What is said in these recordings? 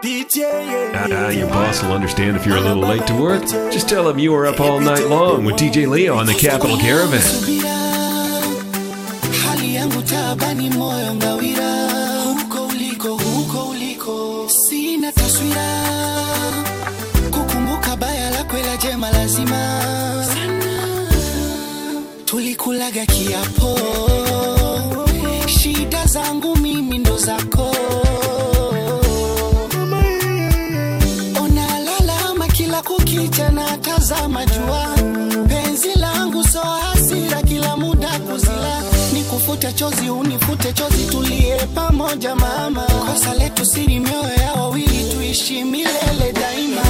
Ah, your boss will understand if you're a little late to work. Just tell him you were up all night long with DJ Leo on the Capital Caravan. yangu nikufute chozi unifute chozi tulie pamoja mama. Kosa letu siri mioyo ya wawili tuishi milele daima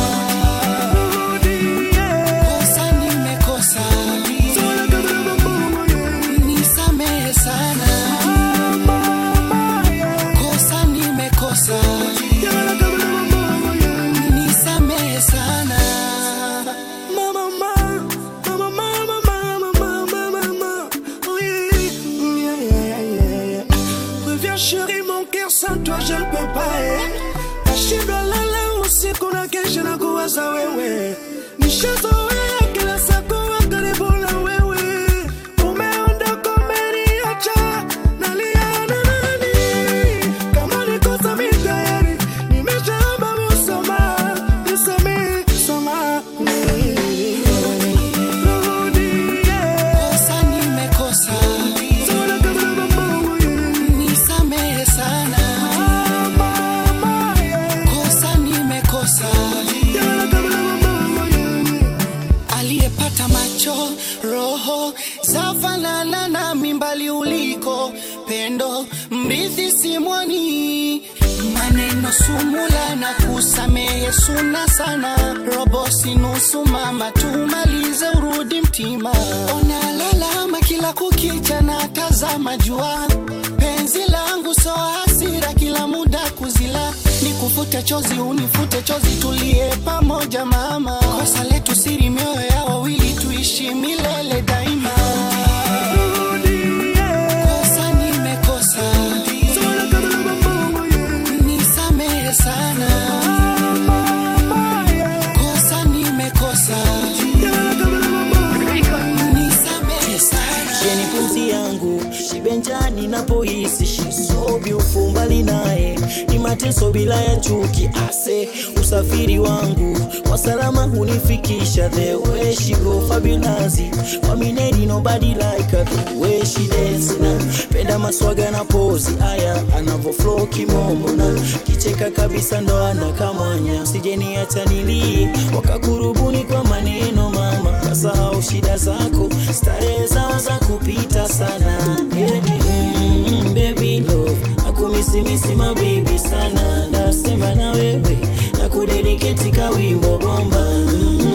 zafanana na mimbali uliko. Pendo mrithi simwani maneno sumula na kusamehe suna sana. Robosi nusu mama tumalize urudi mtima. Onalalama kila kukicha na tazama jua. Penzi langu so hasira kila muda kuzila. Nikufute chozi unifute chozi tulie pamoja mama. Kosa letu siri mioyo ya wawili tuishi milele daima sana. Yangu shibenjani napohisi. Shisobi ufumbali naye ni mateso bila ya chuki. Ase usafiri wangu kwa salama hunifikisha. The way she go na maswaga na pozi. Aya anavo flow kimomo na kicheka kabisa ndo anakamwanya. Sijeni acha nilie wakakurubuni kwa maneno mama. Kasahau shida zako starehe zao za kupita sana. Yeah. mm, baby love nakumisimisi mabibi sana. Ndasema na wewe nakudediketi kawimbo bomba. Mm,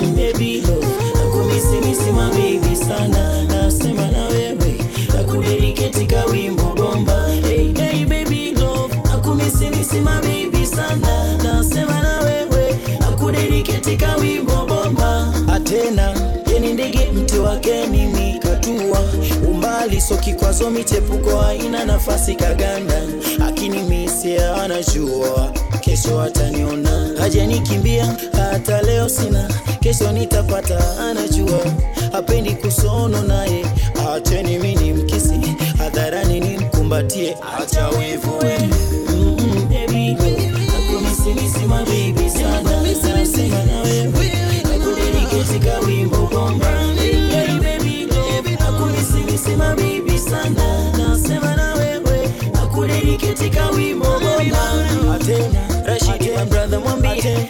nakudediketi wimbo bomba atena yeni ndege mti wake mimi katua umbali so kikwazo michepuko haina nafasi kaganda. Akini misia anajua kesho ataniona. Hajanikimbia hata leo sina. Kesho nitapata anajua. Hapendi kusono naye acheni mini mkisi. Hadharani nimkumbatie acha wivu we. Mm, baby, nasema na wewe nakudediketi kawimbo bomba Hey, baby, love, nakumisimisi mabibi sana nasema na wewe nakudediketi kawimbo bomba atena rashidi my brother mwambie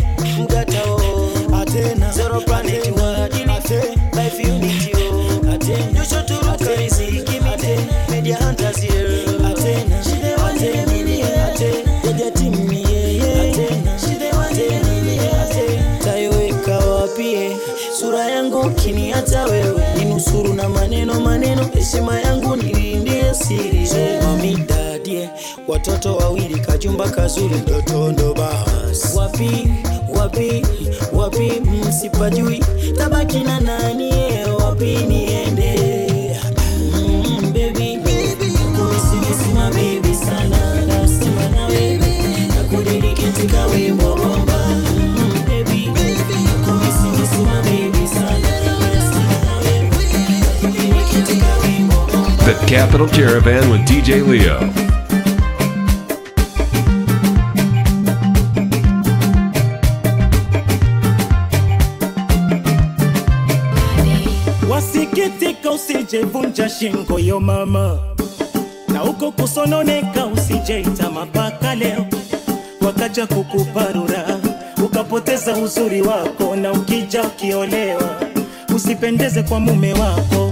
heshima yangu nilindie siri. Mamidadie watoto wawili kajumba kazuri ndoto ndo basi. Wapi wapi wapi msipajui tabaki na nani eh, wapi niende The Capital Caravan with DJ Leo. Wasikitiko usije vunja shingo yo mama, na huko kusononeka usije itama mpaka leo, wakaja kukuparura ukapoteza uzuri wako, na ukija ukiolewa. Usipendeze kwa mume wako.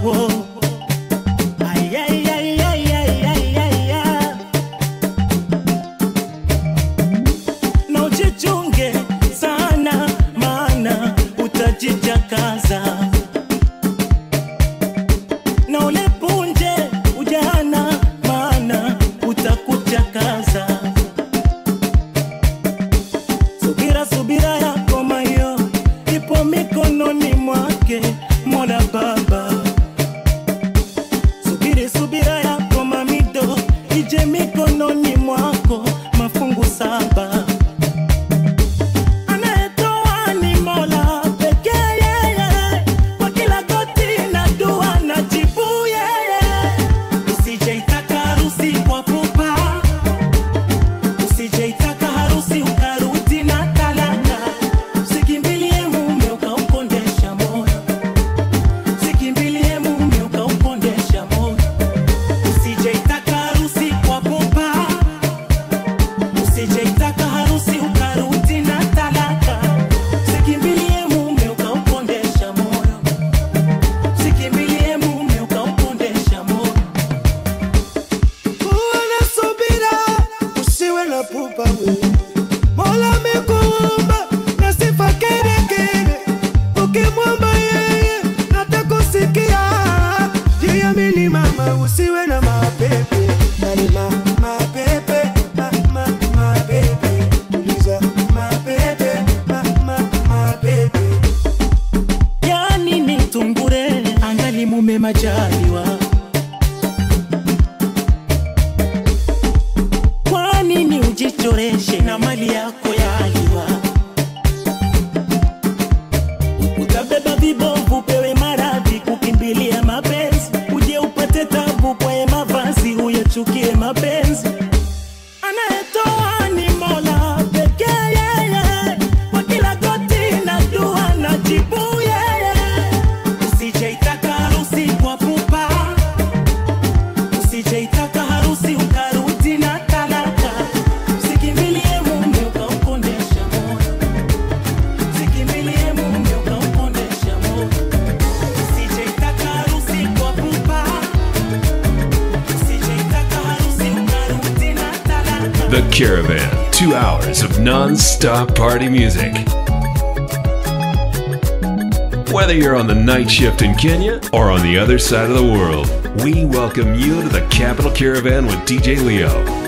stop party music. Whether you're on the night shift in Kenya or on the other side of the world, we welcome you to the Capital Caravan with DJ Leo.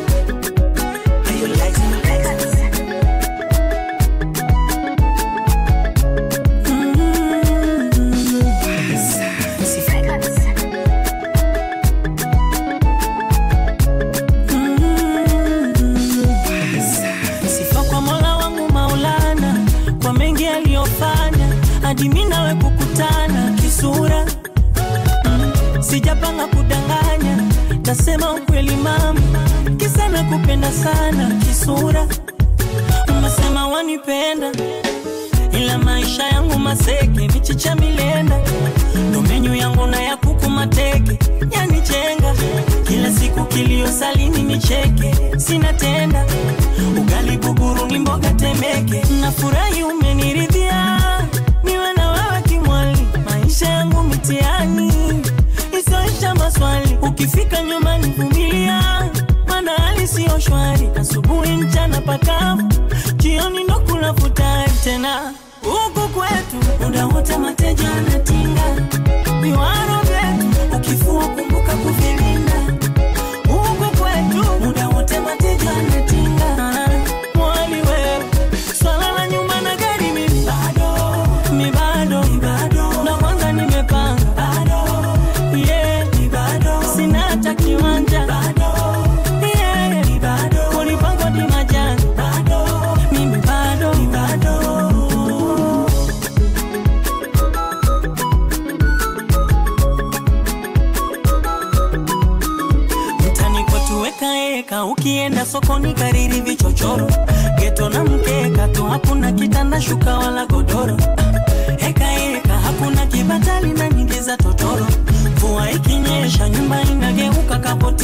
Janet.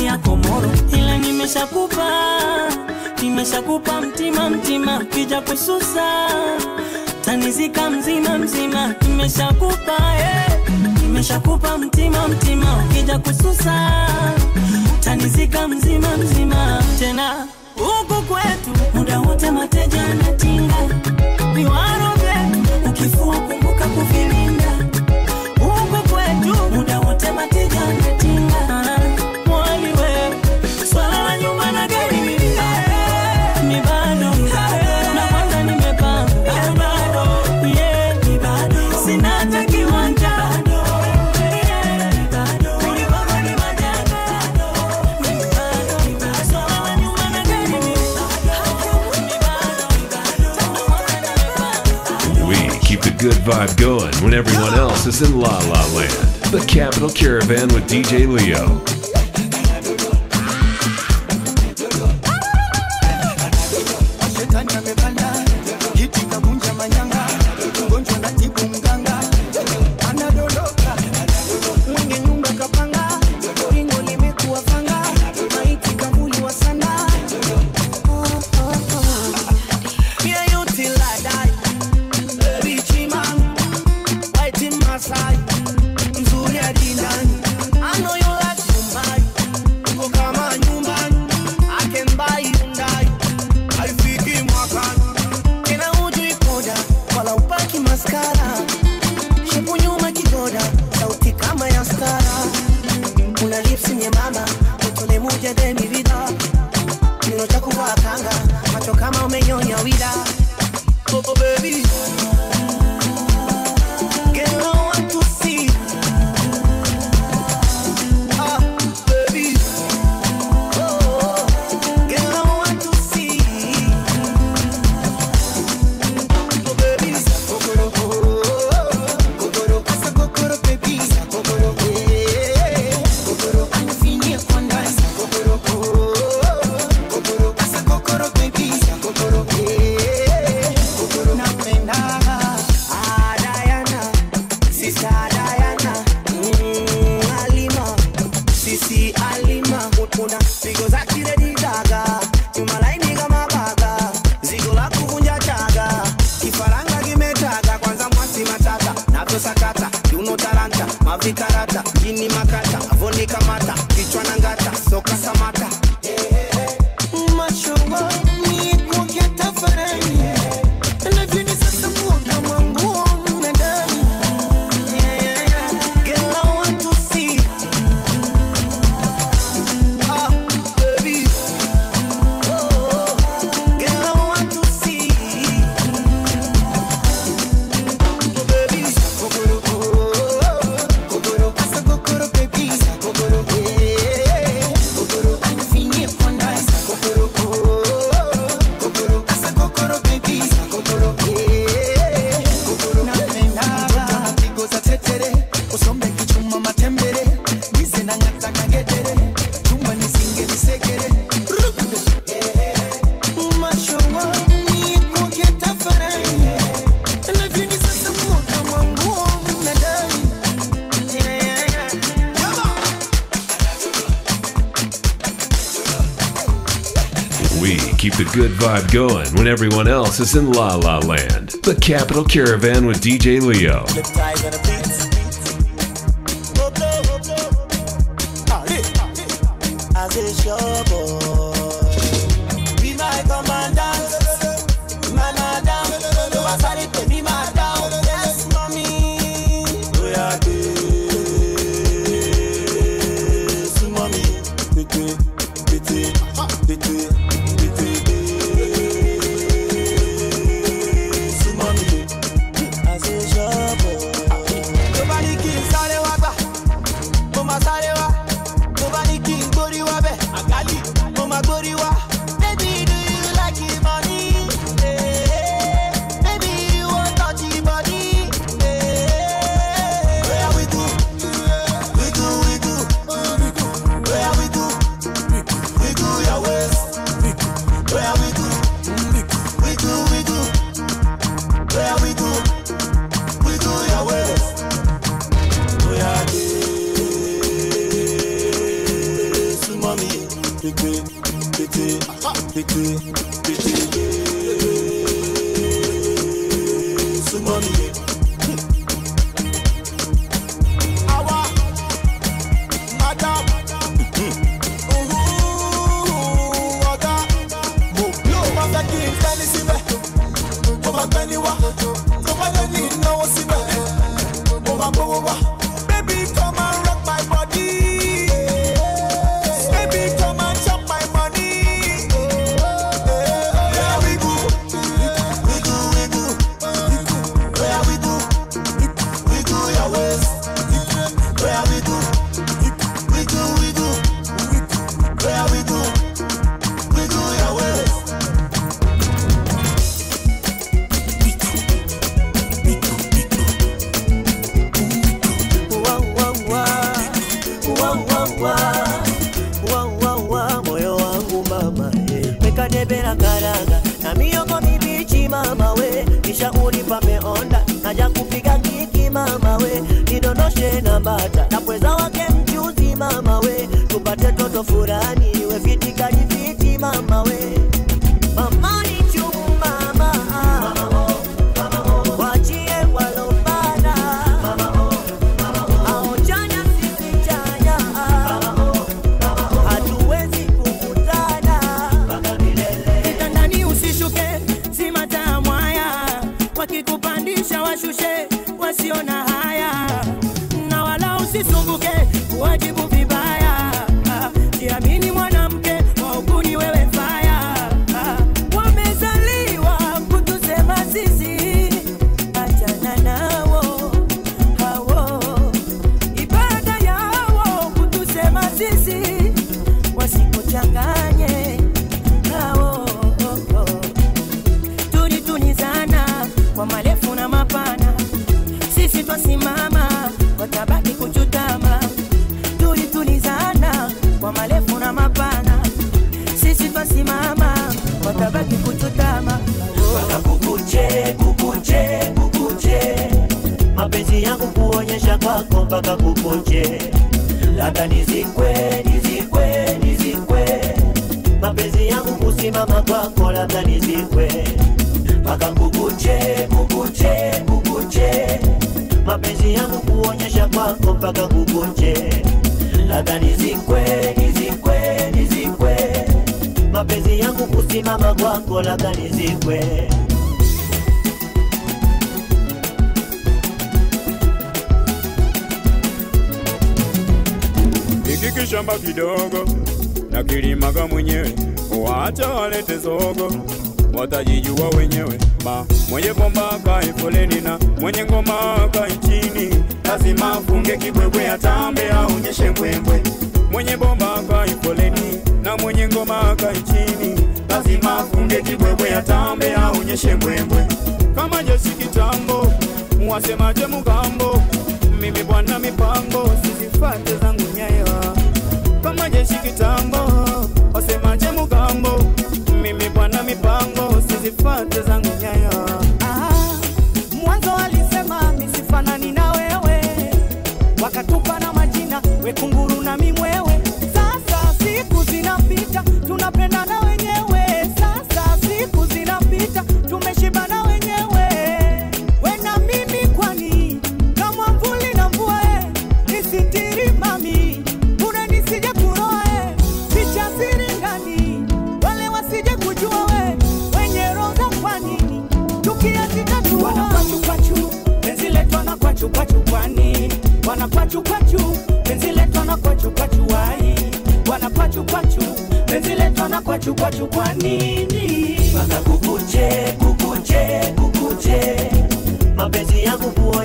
ya Komoro, ila nimeshakupa nimeshakupa mtima mtima, kija kususa tanizika mzima mzima, nimeshakupa eh, nimeshakupa mtima mtima, kija kususa tanizika mzima mzima tena huku kwetu muda wote mateja anatinga viwaro vyetu ukifua kumbuka kuvili going when everyone else is in La La Land. The Capital Caravan with DJ Leo. we keep the good vibe going when everyone else is in La La Land. The Capital Caravan with DJ Leo. washushe wasio na haya, na wala usisumbuke kuwajibu nataka nizikwe, nizikwe, nizikwe, mapenzi yangu kusimama kwako, labda nizikwe. Mpaka mbuguche, mbuguche, mbuguche, mapenzi yangu kuonyesha kwako mpaka mbuguche, labda nizikwe, nizikwe, nizikwe, mapenzi yangu kusimama kwako, labda nizikwe. hiki kishamba kidogo na kilimaga mwenyewe, waacha walete zogo, watajijua wenyewe. Ma mwenye bomba akae foleni na mwenye ngoma akae chini, lazima afunge kibwebwe, atambe aonyeshe mbwembwe. Mwenye bomba akae foleni na mwenye ngoma akae chini, lazima afunge kibwebwe, atambe aonyeshe mbwembwe. Kama jeshi kitambo, mwasemaje mugambo? Mimi bwana mipango sisi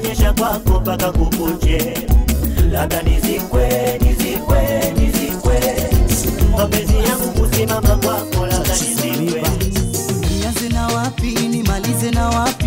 kuonyesha kwako mpaka kukunje, labda nizikwe, nizikwe, nizikwe. Mapenzi yangu kusimama kwako, labda nizikwe, nianze na wapi nimalize na wapi?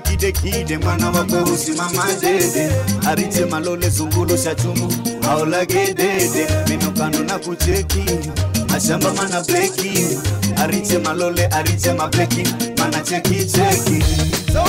kide kidekide mwana wako usimama dede. Ariche malole zungulu shachumu. aulage dede minokano na kucheki mashamba mana bleki. Ariche malole ariche mableki mana cheki cheki. So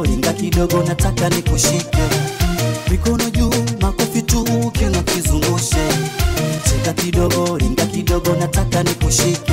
kidogo ringa kidogo nataka nikushike. Mikono juu makofi tu kino kizungushe. Cheka kidogo ringa kidogo nataka nikushike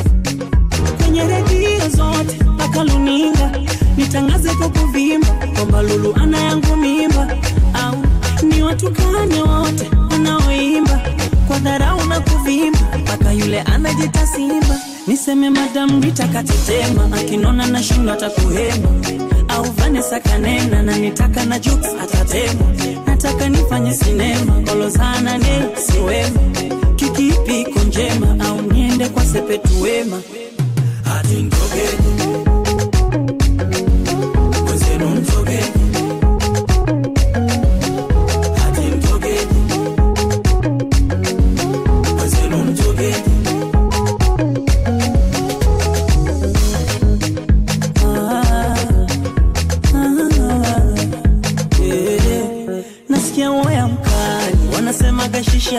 kwenye redio zote mpaka luninga. Nitangaze kwa kuvimba kwamba Lulu ana yangu mimba. Au ni watukane wote wanaoimba? Kwa dharau na kuvimba mpaka yule anajita simba. Niseme madam Rita akinona na shindo atakuhema. Au Vanessa kanena na nitaka na Jux atatema. Nataka nifanye sinema kolozana ne siwema iko njema? Au niende kwa sepetu wema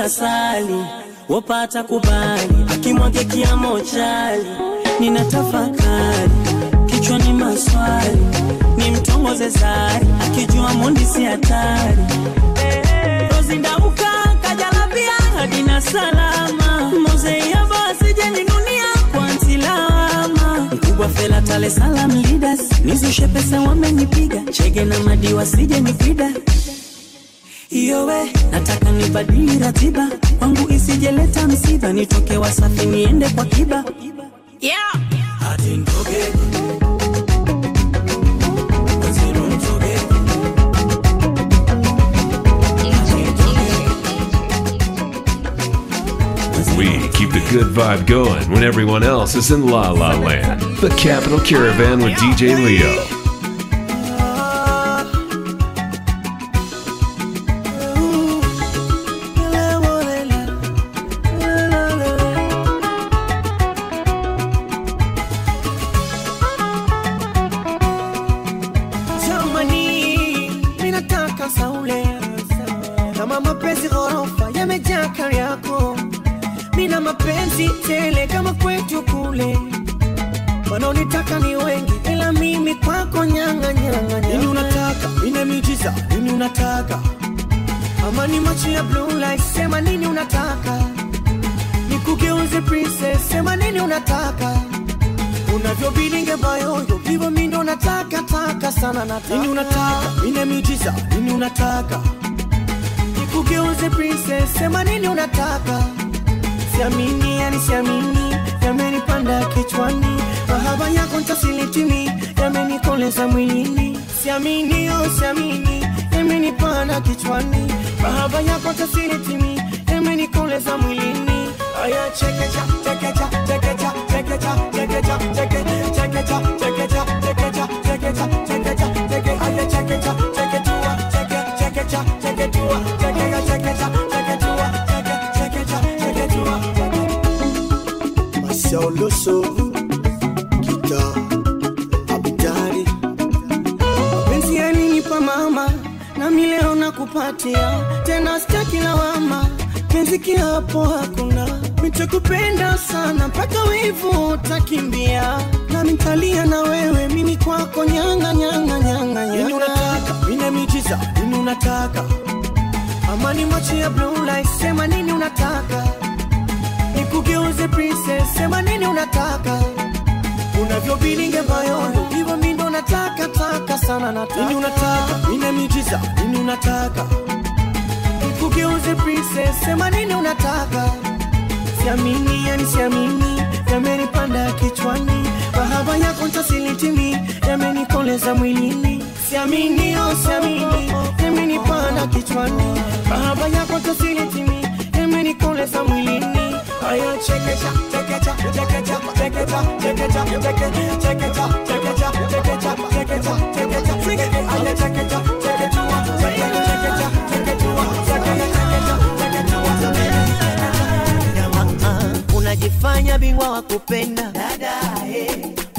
asali wapata kubali akimwage kiamo chali nina tafakari kichwani maswali ni mtongoze zari akijua mundi si hatari. Rozindauka kajalabia hadina salama. Mozeiaba asijeninunia kwa ntilama mkubwa fela tale salam leaders nizushe pesa wamenipiga. Chege na madiwa sije nipida. Iyowe nataka nibadili ratiba. Kwangu isijeleta msiba. Nitoke wasafi niende kwa kiba yeah. hadi ndogeni wenzenu mtogeni We keep the good vibe going when everyone else is in La La Land. The Capital Caravan with DJ Leo. Hivyo mi ndo nataka taka sana nataka. Nini unataka? Nina miujiza? Nini unataka? Nikugeuze princess sema nini unataka. Siamini yani siamini. Yamenipanda kichwani. Mahaba yako ntasilitimi yamenikoleza mwilini. Siamini oh siamini. Yamenipanda kichwani. Mahaba yako ntasilitimi yamenikoleza mwilini. Aya chekecha chekecha chekecha chekecha chekecha chekecha nakupatia. Tena sitaki lawama penzi kiapo hakuna. Nitakupenda sana mpaka wivu utakimbia. Namitalia na wewe mimi kwako nyanga nyanga nyanga nyanga unataka. Amani macho ya blue light sema nini unataka? Nikugeuze princess sema nini unataka? Unavyobilinge bayondo hivyo mindo nataka taka sana nataka. Nini unataka? Nina miujiza nini unataka? Nikugeuze princess sema nini unataka? Siamini yani siamini yamenipanda kichwani. Mahaba yako ntasilitimi yamenikoleza mwilini siamini oh siamini yamenipanda kichwani baba yako tosilitimi, imenikoleza mwilini aya chekecha chekecha chekecha chekecha chekecha chekecha chekecha chekecha chekecha chekecha chekecha chekecha chekecha chekecha chekecha chekecha unajifanya bingwa wa kupenda dada,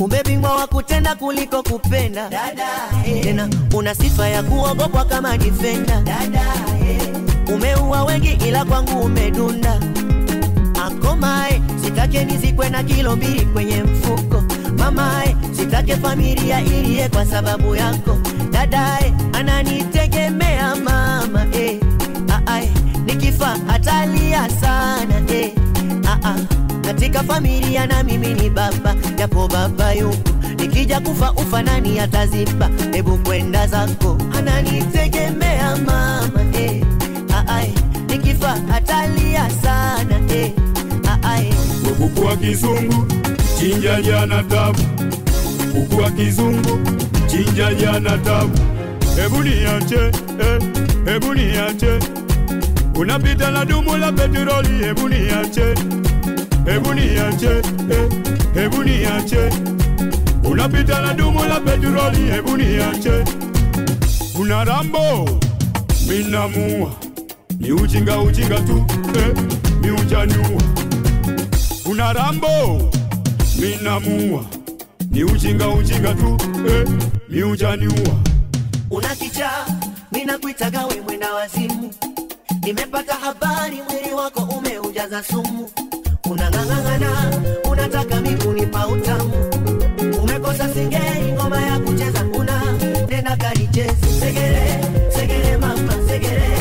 kumbe bingwa wa kutenda kuliko kupenda. Dada, tena una sifa ya kuogopwa kama difenda dada, umeua wengi ila kwangu umedunda. Akomae sitake nizikwe na kilo mbili kwenye mfuko. Mamae sitake familia iliye kwa sababu yako. Dadae ananitegemea mama eh. Aae, nikifa atalia sana eh. Aa, katika familia na mimi ni baba japo baba yupo nikija kufa ufa nani ataziba hebu kwenda zako ananitegemea mama eh. Aae, nikifa atalia sana eh. Aae, kuku wa kizungu chinja jana tabu, kuku wa kizungu chinja jana tabu. Hebu niache, eh, hebu niache, unapita na dumu la petroli. Hebu niache, hebu niache, eh, hebu unapita na dumu la petroli. Hebu niache, una rambo minamua, ni ujinga ujinga tu, eh, ni ujaniua una rambo minamua ni ujinga ujinga tu eh, mi ujaniua una kichaa ninakuitaga we mwenda wazimu. Nimepata habari mwili wako umeujaza sumu unang'ang'ang'ana unataka migunipa utamu. Umekosa singeli ngoma ya kucheza una nenda kalichezi segere segere mama segere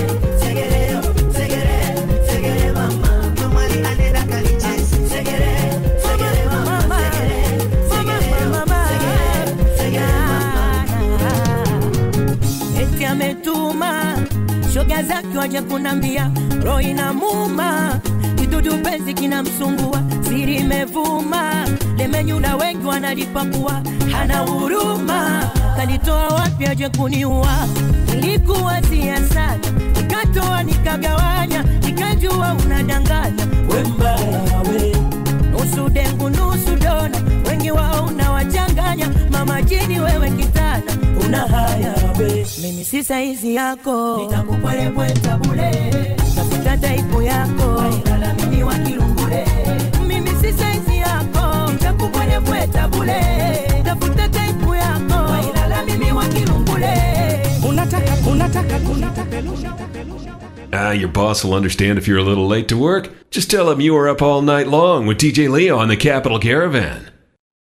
ametuma shoga zake waje kunambia roho inamuma kidudu penzi kinamsumbua siri imevuma. Lemenyula wengi wanalipakua hana huruma. Kanitoa wapi aje kuniua? Nilikuwa siasana nikatoa nikagawanya nikajua unadanganya. We mbaya we nusu dengu nusu dona wengi wao unawachanganya. Mama jini wewe kitana una haya we. Mimi si saizi yako. Nitakupwelepweta bule tafuta taipu yako. Wailala Ah, your boss will understand if you're a little late to work. Just tell him you were up all night long with DJ Leo on the Capital Caravan.